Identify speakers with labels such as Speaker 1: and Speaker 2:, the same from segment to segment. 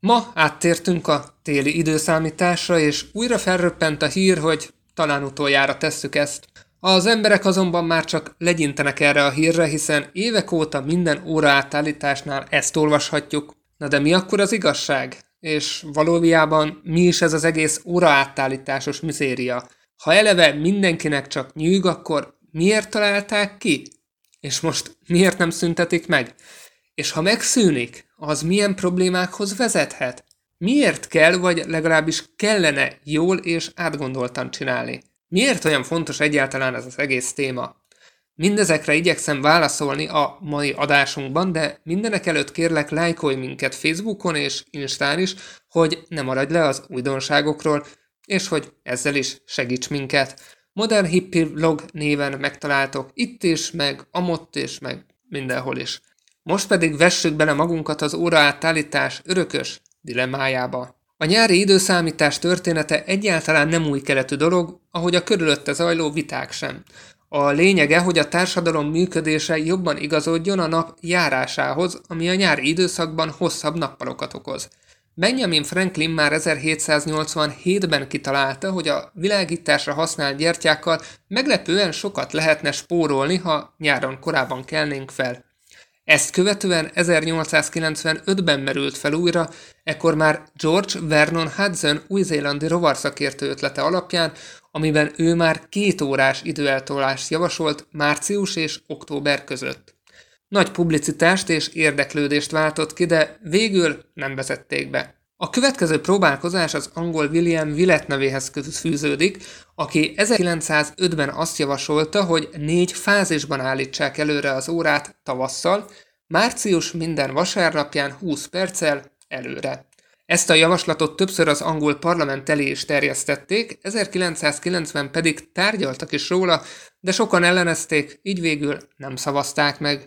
Speaker 1: Ma áttértünk a téli időszámításra, és újra felröppent a hír, hogy talán utoljára tesszük ezt. Az emberek azonban már csak legyintenek erre a hírre, hiszen évek óta minden óra átállításnál ezt olvashatjuk. Na de mi akkor az igazság? És valójában mi is ez az egész óra átállításos mizéria? Ha eleve mindenkinek csak nyűg, akkor miért találták ki? És most miért nem szüntetik meg? És ha megszűnik, az milyen problémákhoz vezethet? Miért kell, vagy legalábbis kellene jól és átgondoltan csinálni? Miért olyan fontos egyáltalán ez az egész téma? Mindezekre igyekszem válaszolni a mai adásunkban, de mindenek előtt kérlek lájkolj minket Facebookon és Instán is, hogy ne maradj le az újdonságokról, és hogy ezzel is segíts minket. Modern Hippie vlog néven megtaláltok itt is, meg amott is, meg mindenhol is. Most pedig vessük bele magunkat az óraátállítás örökös dilemmájába. A nyári időszámítás története egyáltalán nem új keletű dolog, ahogy a körülötte zajló viták sem. A lényege, hogy a társadalom működése jobban igazodjon a nap járásához, ami a nyári időszakban hosszabb nappalokat okoz. Benjamin Franklin már 1787-ben kitalálta, hogy a világításra használt gyertyákkal meglepően sokat lehetne spórolni, ha nyáron korábban kelnénk fel. Ezt követően 1895-ben merült fel újra, ekkor már George Vernon Hudson új-zélandi rovarszakértő ötlete alapján, amiben ő már két órás időeltolást javasolt március és október között. Nagy publicitást és érdeklődést váltott ki, de végül nem vezették be. A következő próbálkozás az angol William Willett nevéhez fűződik, aki 1905-ben azt javasolta, hogy négy fázisban állítsák előre az órát tavasszal, március minden vasárnapján 20 perccel előre. Ezt a javaslatot többször az angol parlament elé is terjesztették, 1990 pedig tárgyaltak is róla, de sokan ellenezték, így végül nem szavazták meg.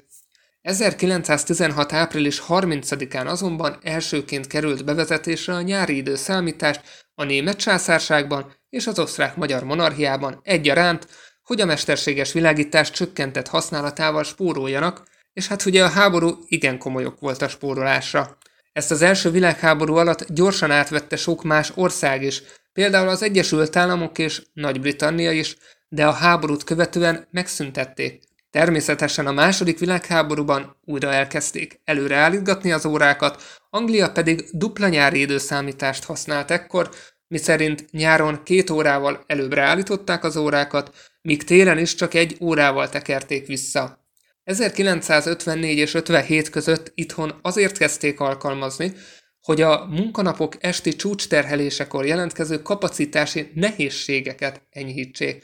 Speaker 1: 1916. április 30-án azonban elsőként került bevezetésre a nyári időszámítást a német császárságban és az osztrák-magyar monarchiában egyaránt, hogy a mesterséges világítás csökkentett használatával spóroljanak, és hát ugye a háború igen komolyok volt a spórolásra. Ezt az első világháború alatt gyorsan átvette sok más ország is, például az Egyesült Államok és Nagy-Britannia is, de a háborút követően megszüntették. Természetesen a második világháborúban újra elkezdték előreállítgatni az órákat, Anglia pedig dupla nyári időszámítást használt ekkor, miszerint nyáron két órával előbbre állították az órákat, míg télen is csak egy órával tekerték vissza. 1954 és 57 között itthon azért kezdték alkalmazni, hogy a munkanapok esti csúcsterhelésekor jelentkező kapacitási nehézségeket enyhítsék.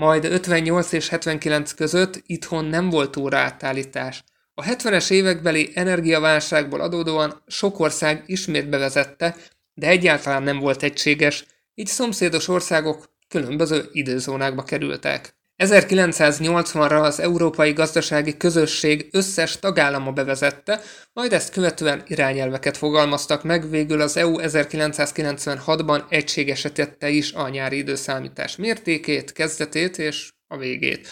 Speaker 1: Majd 58 és 79 között itthon nem volt óraátállítás. A 70-es évekbeli energiaválságból adódóan sok ország ismét bevezette, de egyáltalán nem volt egységes, így szomszédos országok különböző időzónákba kerültek. 1980-ra az Európai Gazdasági Közösség összes tagállama bevezette, majd ezt követően irányelveket fogalmaztak meg, végül az EU 1996-ban egységesítette is a nyári időszámítás mértékét, kezdetét és a végét.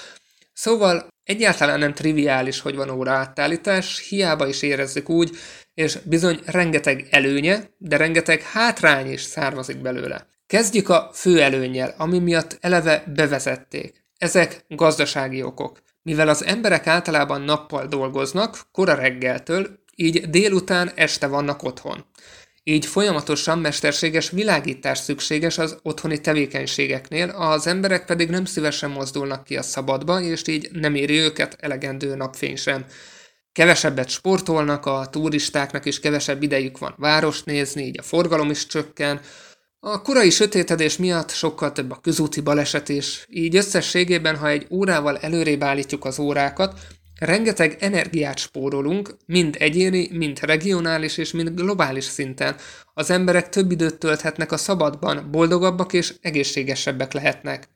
Speaker 1: Szóval egyáltalán nem triviális, hogy van óra átállítás, hiába is érezzük úgy, és bizony rengeteg előnye, de rengeteg hátrány is származik belőle. Kezdjük a fő előnnyel, ami miatt eleve bevezették. Ezek gazdasági okok. Mivel az emberek általában nappal dolgoznak, kora reggeltől, így délután este vannak otthon. Így folyamatosan mesterséges világítás szükséges az otthoni tevékenységeknél, az emberek pedig nem szívesen mozdulnak ki a szabadba, és így nem éri őket elegendő napfény sem. Kevesebbet sportolnak, a turistáknak is kevesebb idejük van várost nézni, így a forgalom is csökken, a korai sötétedés miatt sokkal több a közúti baleset is, így összességében, ha egy órával előrébb állítjuk az órákat, Rengeteg energiát spórolunk, mind egyéni, mind regionális és mind globális szinten. Az emberek több időt tölthetnek a szabadban, boldogabbak és egészségesebbek lehetnek.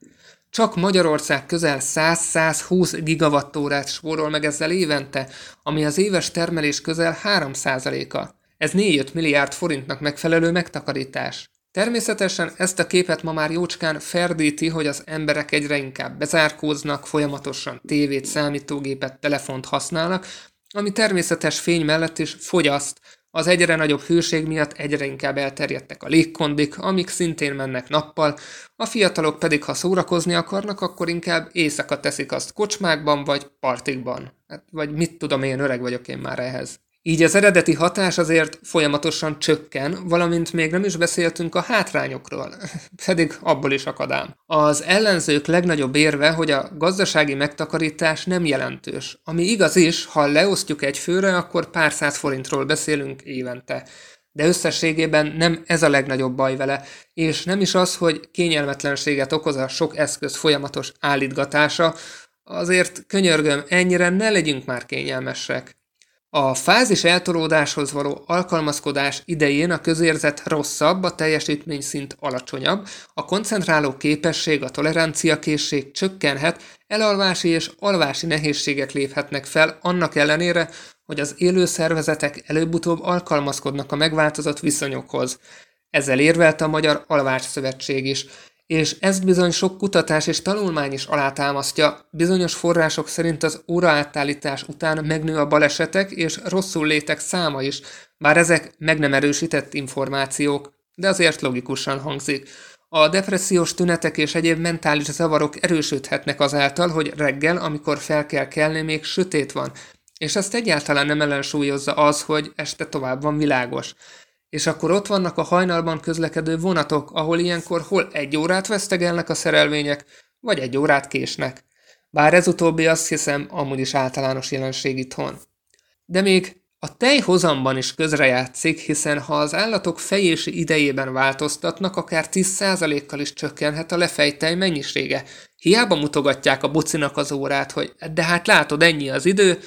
Speaker 1: Csak Magyarország közel 100-120 gigawattórát spórol meg ezzel évente, ami az éves termelés közel 3%-a. Ez 4-5 milliárd forintnak megfelelő megtakarítás. Természetesen ezt a képet ma már jócskán ferdíti, hogy az emberek egyre inkább bezárkóznak, folyamatosan tévét, számítógépet, telefont használnak, ami természetes fény mellett is fogyaszt. Az egyre nagyobb hőség miatt egyre inkább elterjedtek a légkondik, amik szintén mennek nappal, a fiatalok pedig, ha szórakozni akarnak, akkor inkább éjszaka teszik azt kocsmákban vagy partikban. Hát, vagy mit tudom én, öreg vagyok én már ehhez. Így az eredeti hatás azért folyamatosan csökken, valamint még nem is beszéltünk a hátrányokról, pedig abból is akadám. Az ellenzők legnagyobb érve, hogy a gazdasági megtakarítás nem jelentős, ami igaz is, ha leosztjuk egy főre, akkor pár száz forintról beszélünk évente. De összességében nem ez a legnagyobb baj vele, és nem is az, hogy kényelmetlenséget okoz a sok eszköz folyamatos állítgatása, azért könyörgöm, ennyire ne legyünk már kényelmesek. A fázis eltolódáshoz való alkalmazkodás idején a közérzet rosszabb, a teljesítmény szint alacsonyabb, a koncentráló képesség, a tolerancia készség csökkenhet, elalvási és alvási nehézségek léphetnek fel annak ellenére, hogy az élő szervezetek előbb-utóbb alkalmazkodnak a megváltozott viszonyokhoz. Ezzel érvelte a Magyar Alvás Szövetség is és ezt bizony sok kutatás és tanulmány is alátámasztja. Bizonyos források szerint az óraátállítás után megnő a balesetek és rosszul létek száma is, bár ezek meg nem erősített információk, de azért logikusan hangzik. A depressziós tünetek és egyéb mentális zavarok erősödhetnek azáltal, hogy reggel, amikor fel kell kelni, még sötét van, és ezt egyáltalán nem ellensúlyozza az, hogy este tovább van világos. És akkor ott vannak a hajnalban közlekedő vonatok, ahol ilyenkor hol egy órát vesztegelnek a szerelvények, vagy egy órát késnek. Bár ez utóbbi azt hiszem amúgy is általános jelenség itthon. De még a tejhozamban is közrejátszik, hiszen ha az állatok fejési idejében változtatnak, akár 10%-kal is csökkenhet a lefejtej mennyisége. Hiába mutogatják a bucinak az órát, hogy de hát látod, ennyi az idő,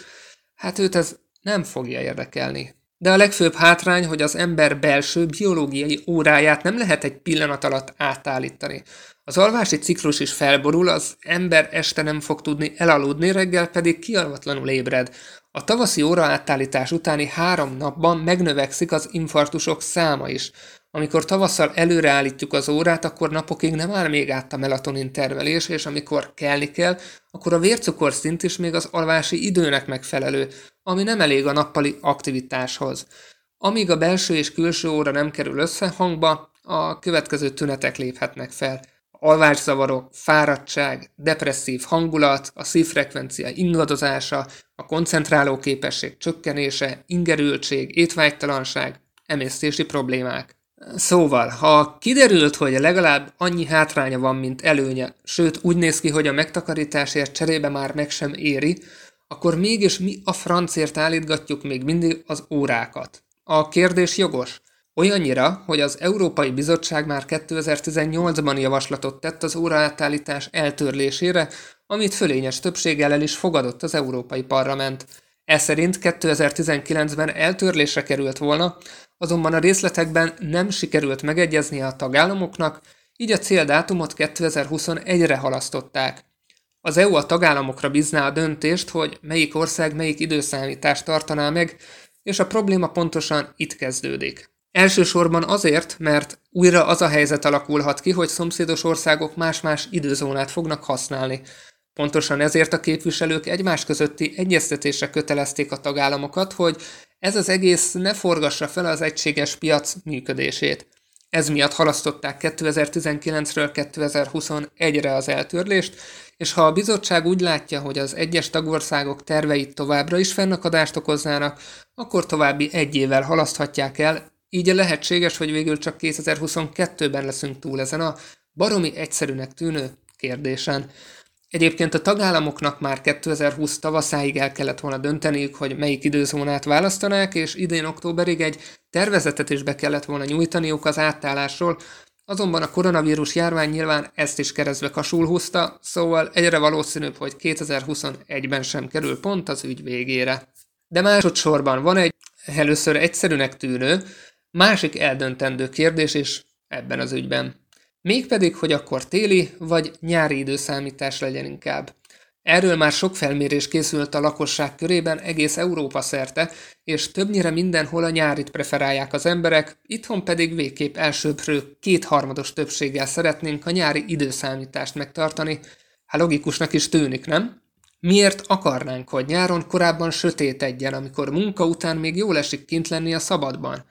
Speaker 1: hát őt ez nem fogja érdekelni. De a legfőbb hátrány, hogy az ember belső biológiai óráját nem lehet egy pillanat alatt átállítani. Az alvási ciklus is felborul, az ember este nem fog tudni elaludni, reggel pedig kialvatlanul ébred. A tavaszi óra átállítás utáni három napban megnövekszik az infarktusok száma is. Amikor tavasszal előreállítjuk az órát, akkor napokig nem áll még át a melatonin termelés, és amikor kelni kell, akkor a vércukor szint is még az alvási időnek megfelelő, ami nem elég a nappali aktivitáshoz. Amíg a belső és külső óra nem kerül összehangba, a következő tünetek léphetnek fel. Alvászavarok, fáradtság, depresszív hangulat, a szívfrekvencia ingadozása, a koncentráló képesség csökkenése, ingerültség, étvágytalanság, emésztési problémák. Szóval, ha kiderült, hogy legalább annyi hátránya van, mint előnye, sőt úgy néz ki, hogy a megtakarításért cserébe már meg sem éri, akkor mégis mi a francért állítgatjuk még mindig az órákat? A kérdés jogos. Olyannyira, hogy az Európai Bizottság már 2018-ban javaslatot tett az óraátállítás eltörlésére, amit fölényes többséggel el is fogadott az Európai Parlament. Ez szerint 2019-ben eltörlésre került volna, azonban a részletekben nem sikerült megegyezni a tagállamoknak, így a céldátumot 2021-re halasztották. Az EU a tagállamokra bízná a döntést, hogy melyik ország melyik időszámítást tartaná meg, és a probléma pontosan itt kezdődik. Elsősorban azért, mert újra az a helyzet alakulhat ki, hogy szomszédos országok más-más időzónát fognak használni. Pontosan ezért a képviselők egymás közötti egyeztetésre kötelezték a tagállamokat, hogy ez az egész ne forgassa fel az egységes piac működését. Ez miatt halasztották 2019-ről 2021-re az eltörlést, és ha a bizottság úgy látja, hogy az egyes tagországok terveit továbbra is fennakadást okoznának, akkor további egy évvel halaszthatják el, így lehetséges, hogy végül csak 2022-ben leszünk túl ezen a baromi egyszerűnek tűnő kérdésen. Egyébként a tagállamoknak már 2020 tavaszáig el kellett volna dönteniük, hogy melyik időzónát választanák, és idén októberig egy tervezetet is be kellett volna nyújtaniuk az átállásról, Azonban a koronavírus járvány nyilván ezt is keresztbe kasul húzta, szóval egyre valószínűbb, hogy 2021-ben sem kerül pont az ügy végére. De másodszorban van egy először egyszerűnek tűnő, másik eldöntendő kérdés is ebben az ügyben. Mégpedig, hogy akkor téli vagy nyári időszámítás legyen inkább. Erről már sok felmérés készült a lakosság körében egész Európa szerte, és többnyire mindenhol a nyárit preferálják az emberek, itthon pedig végképp elsőprő kétharmados többséggel szeretnénk a nyári időszámítást megtartani. Hát logikusnak is tűnik, nem? Miért akarnánk, hogy nyáron korábban sötét egyen, amikor munka után még jól esik kint lenni a szabadban?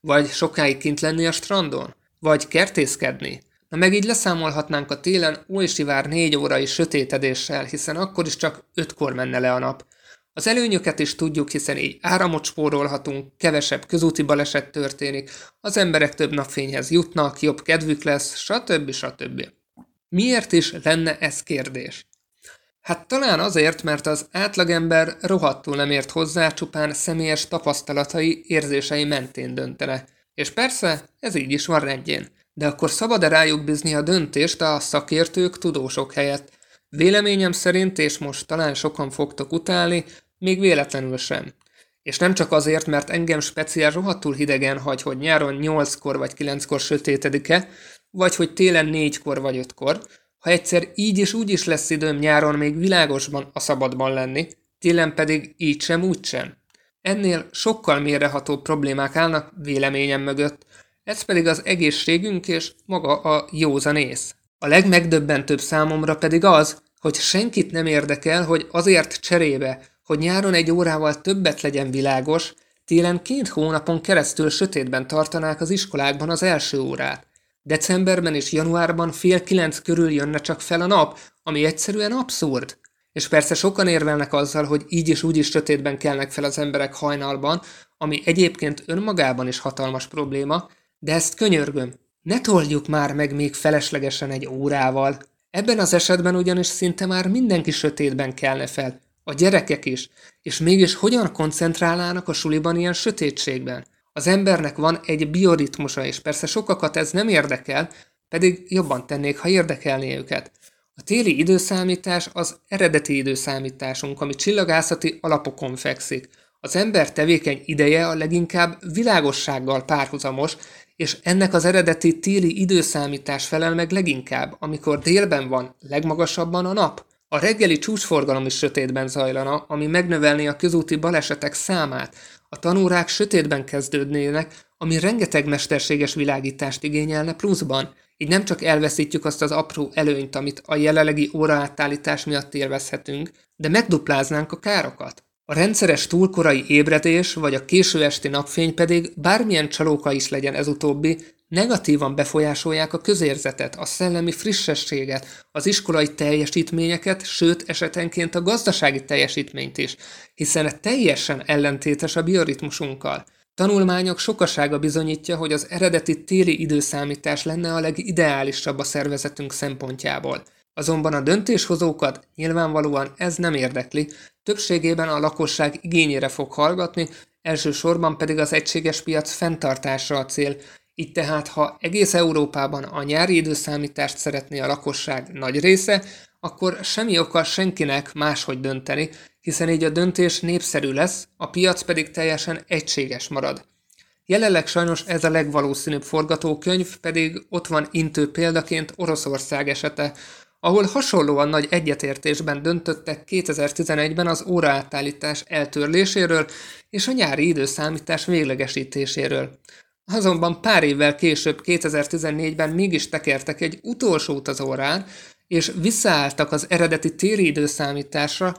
Speaker 1: Vagy sokáig kint lenni a strandon? Vagy kertészkedni? Na meg így leszámolhatnánk a télen sivár négy órai sötétedéssel, hiszen akkor is csak ötkor menne le a nap. Az előnyöket is tudjuk, hiszen így áramot spórolhatunk, kevesebb közúti baleset történik, az emberek több napfényhez jutnak, jobb kedvük lesz, stb. stb. Miért is lenne ez kérdés? Hát talán azért, mert az átlagember rohadtul nem ért hozzá, csupán személyes tapasztalatai, érzései mentén döntene. És persze, ez így is van rendjén. De akkor szabad-e rájuk bízni a döntést a szakértők, tudósok helyett? Véleményem szerint, és most talán sokan fogtok utálni, még véletlenül sem. És nem csak azért, mert engem speciál rohadtul hidegen hagy, hogy nyáron 8-kor vagy 9-kor sötétedik-e, vagy hogy télen 4-kor vagy 5-kor, ha egyszer így is úgy is lesz időm nyáron még világosban a szabadban lenni, télen pedig így sem úgy sem. Ennél sokkal méreható problémák állnak véleményem mögött, ez pedig az egészségünk és maga a józanész. A legmegdöbbentőbb számomra pedig az, hogy senkit nem érdekel, hogy azért cserébe, hogy nyáron egy órával többet legyen világos, télen két hónapon keresztül sötétben tartanák az iskolákban az első órát. Decemberben és januárban fél kilenc körül jönne csak fel a nap, ami egyszerűen abszurd. És persze sokan érvelnek azzal, hogy így is úgy is sötétben kelnek fel az emberek hajnalban, ami egyébként önmagában is hatalmas probléma, de ezt könyörgöm, ne toljuk már meg még feleslegesen egy órával. Ebben az esetben ugyanis szinte már mindenki sötétben kelne fel, a gyerekek is, és mégis hogyan koncentrálnának a suliban ilyen sötétségben? Az embernek van egy bioritmusa, és persze sokakat ez nem érdekel, pedig jobban tennék, ha érdekelné őket. A téli időszámítás az eredeti időszámításunk, ami csillagászati alapokon fekszik. Az ember tevékeny ideje a leginkább világossággal párhuzamos, és ennek az eredeti téli időszámítás felel meg leginkább, amikor délben van legmagasabban a nap. A reggeli csúcsforgalom is sötétben zajlana, ami megnövelné a közúti balesetek számát. A tanórák sötétben kezdődnének, ami rengeteg mesterséges világítást igényelne pluszban. Így nem csak elveszítjük azt az apró előnyt, amit a jelenlegi óraátállítás miatt élvezhetünk, de megdupláznánk a károkat. A rendszeres túlkorai ébredés vagy a késő esti napfény pedig, bármilyen csalóka is legyen ez utóbbi, negatívan befolyásolják a közérzetet, a szellemi frissességet, az iskolai teljesítményeket, sőt esetenként a gazdasági teljesítményt is, hiszen teljesen ellentétes a bioritmusunkkal. Tanulmányok sokasága bizonyítja, hogy az eredeti téli időszámítás lenne a legideálisabb a szervezetünk szempontjából. Azonban a döntéshozókat nyilvánvalóan ez nem érdekli, többségében a lakosság igényére fog hallgatni, elsősorban pedig az egységes piac fenntartása a cél, így tehát, ha egész Európában a nyári időszámítást szeretné a lakosság nagy része, akkor semmi oka senkinek máshogy dönteni, hiszen így a döntés népszerű lesz, a piac pedig teljesen egységes marad. Jelenleg sajnos ez a legvalószínűbb forgatókönyv, pedig ott van intő példaként Oroszország esete, ahol hasonlóan nagy egyetértésben döntöttek 2011-ben az óraátállítás eltörléséről és a nyári időszámítás véglegesítéséről. Azonban pár évvel később, 2014-ben mégis tekertek egy utolsót az órán, és visszaálltak az eredeti téli időszámításra,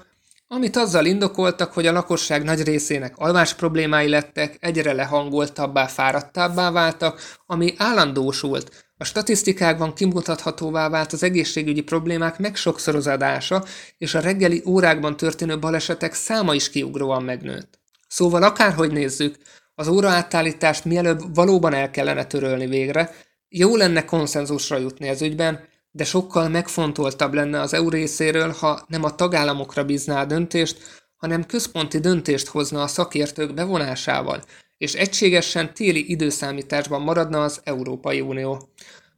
Speaker 1: amit azzal indokoltak, hogy a lakosság nagy részének alvás problémái lettek, egyre lehangoltabbá, fáradtabbá váltak, ami állandósult, a statisztikákban kimutathatóvá vált az egészségügyi problémák megsokszorozása, és a reggeli órákban történő balesetek száma is kiugróan megnőtt. Szóval akárhogy nézzük, az óraátállítást mielőbb valóban el kellene törölni végre, jó lenne konszenzusra jutni ez ügyben, de sokkal megfontoltabb lenne az EU részéről, ha nem a tagállamokra bízná a döntést, hanem központi döntést hozna a szakértők bevonásával, és egységesen téli időszámításban maradna az Európai Unió.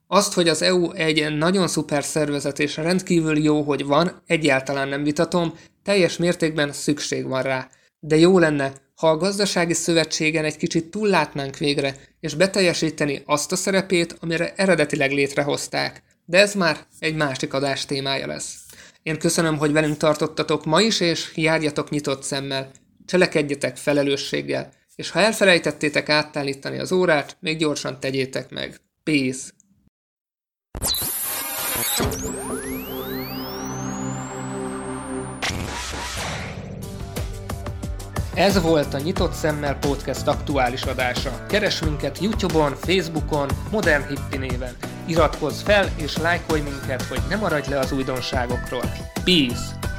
Speaker 1: Azt, hogy az EU egy nagyon szuper szervezet és rendkívül jó, hogy van, egyáltalán nem vitatom, teljes mértékben szükség van rá. De jó lenne, ha a gazdasági szövetségen egy kicsit túllátnánk végre, és beteljesíteni azt a szerepét, amire eredetileg létrehozták. De ez már egy másik adás témája lesz. Én köszönöm, hogy velünk tartottatok ma is, és járjatok nyitott szemmel. Cselekedjetek felelősséggel, és ha elfelejtettétek átállítani az órát, még gyorsan tegyétek meg. Peace! Ez volt a Nyitott Szemmel Podcast aktuális adása. Keres minket Youtube-on, Facebookon, Modern Hippi néven. Iratkozz fel és lájkolj minket, hogy ne maradj le az újdonságokról. Peace!